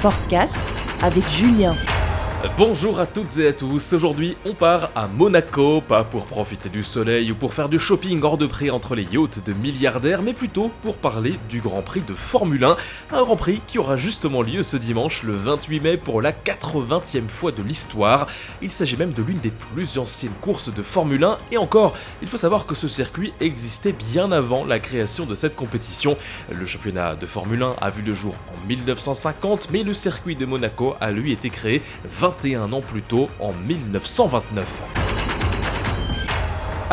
Sportcast avec Julien. Bonjour à toutes et à tous, aujourd'hui on part à Monaco, pas pour profiter du soleil ou pour faire du shopping hors de prix entre les yachts de milliardaires, mais plutôt pour parler du Grand Prix de Formule 1, un Grand Prix qui aura justement lieu ce dimanche le 28 mai pour la 80e fois de l'histoire. Il s'agit même de l'une des plus anciennes courses de Formule 1, et encore, il faut savoir que ce circuit existait bien avant la création de cette compétition. Le championnat de Formule 1 a vu le jour en 1950, mais le circuit de Monaco a lui été créé 20 21 ans plus tôt, en 1929.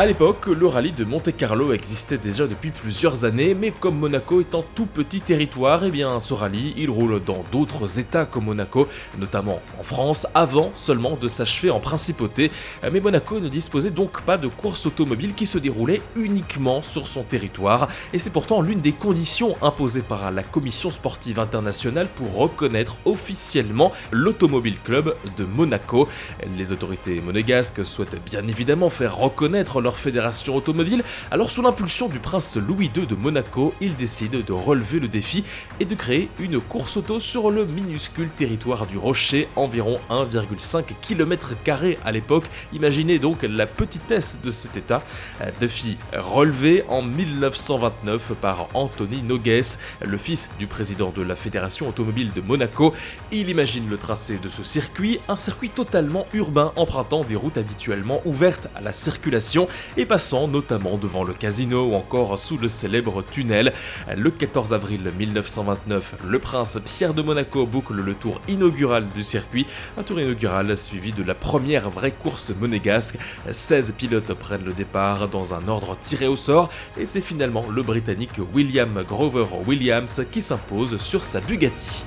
A l'époque, le rallye de Monte Carlo existait déjà depuis plusieurs années, mais comme Monaco est un tout petit territoire, eh bien ce rallye, il roule dans d'autres états comme Monaco, notamment en France, avant seulement de s'achever en principauté. Mais Monaco ne disposait donc pas de course automobile qui se déroulait uniquement sur son territoire, et c'est pourtant l'une des conditions imposées par la Commission sportive internationale pour reconnaître officiellement l'Automobile Club de Monaco. Les autorités monégasques souhaitent bien évidemment faire reconnaître fédération automobile, alors sous l'impulsion du prince Louis II de Monaco, il décide de relever le défi et de créer une course auto sur le minuscule territoire du Rocher, environ 1,5 km à l'époque. Imaginez donc la petitesse de cet état. Défi relevé en 1929 par Anthony Nogues, le fils du président de la fédération automobile de Monaco. Il imagine le tracé de ce circuit, un circuit totalement urbain empruntant des routes habituellement ouvertes à la circulation et passant notamment devant le casino ou encore sous le célèbre tunnel. Le 14 avril 1929, le prince Pierre de Monaco boucle le tour inaugural du circuit, un tour inaugural suivi de la première vraie course monégasque. 16 pilotes prennent le départ dans un ordre tiré au sort et c'est finalement le britannique William Grover Williams qui s'impose sur sa Bugatti.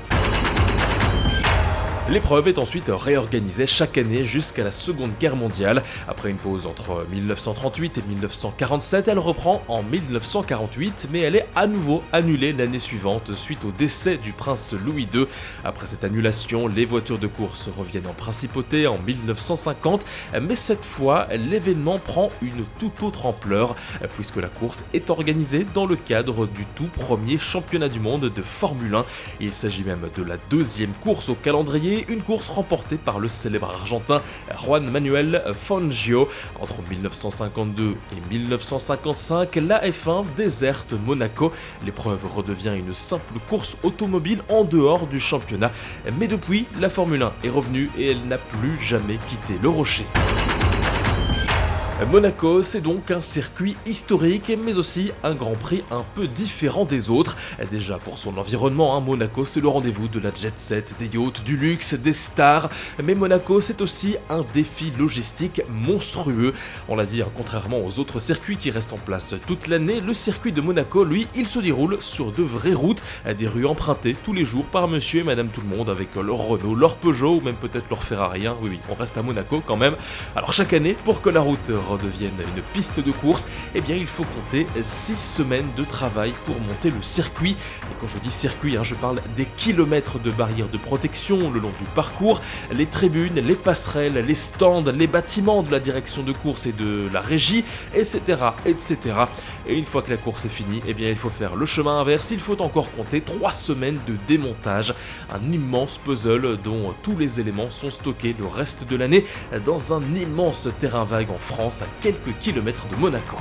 L'épreuve est ensuite réorganisée chaque année jusqu'à la Seconde Guerre mondiale. Après une pause entre 1938 et 1947, elle reprend en 1948, mais elle est à nouveau annulée l'année suivante suite au décès du prince Louis II. Après cette annulation, les voitures de course reviennent en principauté en 1950, mais cette fois, l'événement prend une toute autre ampleur, puisque la course est organisée dans le cadre du tout premier championnat du monde de Formule 1. Il s'agit même de la deuxième course au calendrier une course remportée par le célèbre argentin Juan Manuel Fangio. Entre 1952 et 1955, la F1 déserte Monaco. L'épreuve redevient une simple course automobile en dehors du championnat. Mais depuis, la Formule 1 est revenue et elle n'a plus jamais quitté le rocher. Monaco, c'est donc un circuit historique, mais aussi un Grand Prix un peu différent des autres. Déjà pour son environnement, hein, Monaco c'est le rendez-vous de la jet set, des yachts, du luxe, des stars. Mais Monaco c'est aussi un défi logistique monstrueux. On l'a dit, hein, contrairement aux autres circuits qui restent en place toute l'année, le circuit de Monaco, lui, il se déroule sur de vraies routes, des rues empruntées tous les jours par monsieur et madame tout le monde avec leur Renault, leur Peugeot ou même peut-être leur Ferrari. Hein. Oui, oui, on reste à Monaco quand même. Alors chaque année, pour que la route redevienne une piste de course, eh bien il faut compter 6 semaines de travail pour monter le circuit. Et quand je dis circuit, hein, je parle des kilomètres de barrières de protection le long du parcours, les tribunes, les passerelles, les stands, les bâtiments de la direction de course et de la régie, etc. etc. Et une fois que la course est finie, eh bien il faut faire le chemin inverse, il faut encore compter 3 semaines de démontage, un immense puzzle dont tous les éléments sont stockés le reste de l'année dans un immense terrain vague en France à quelques kilomètres de Monaco.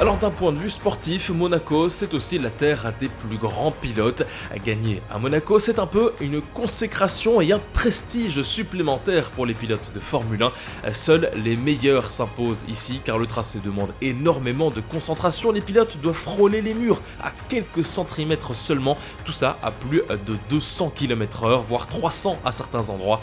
Alors d'un point de vue sportif, Monaco c'est aussi la terre des plus grands pilotes. Gagner à Monaco c'est un peu une consécration et un prestige supplémentaire pour les pilotes de Formule 1. Seuls les meilleurs s'imposent ici car le tracé demande énormément de concentration. Les pilotes doivent frôler les murs à quelques centimètres seulement. Tout ça à plus de 200 km/h, voire 300 à certains endroits.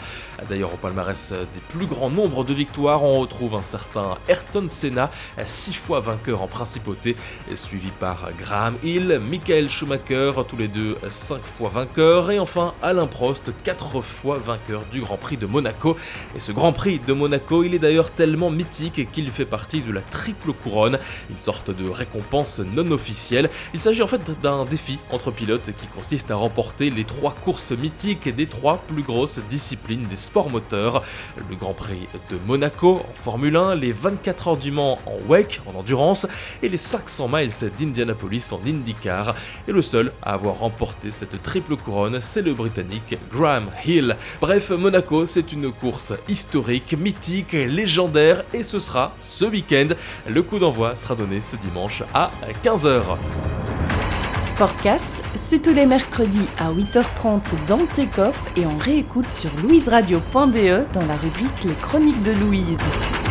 D'ailleurs au palmarès des plus grands nombres de victoires, on retrouve un certain Ayrton Senna, 6 fois vainqueur en principauté, suivi par Graham Hill, Michael Schumacher, tous les deux 5 fois vainqueurs, et enfin Alain Prost, 4 fois vainqueur du Grand Prix de Monaco. Et ce Grand Prix de Monaco, il est d'ailleurs tellement mythique qu'il fait partie de la triple couronne, une sorte de récompense non officielle. Il s'agit en fait d'un défi entre pilotes qui consiste à remporter les trois courses mythiques des trois plus grosses disciplines des sports moteurs. Le Grand Prix de Monaco en Formule 1, les 24 heures du Mans en wake, en endurance, et les 500 miles d'Indianapolis en IndyCar. Et le seul à avoir remporté cette triple couronne, c'est le Britannique Graham Hill. Bref, Monaco, c'est une course historique, mythique, légendaire et ce sera ce week-end. Le coup d'envoi sera donné ce dimanche à 15h. Sportcast, c'est tous les mercredis à 8h30 dans Takeoff et on réécoute sur louiseradio.be dans la rubrique Les Chroniques de Louise.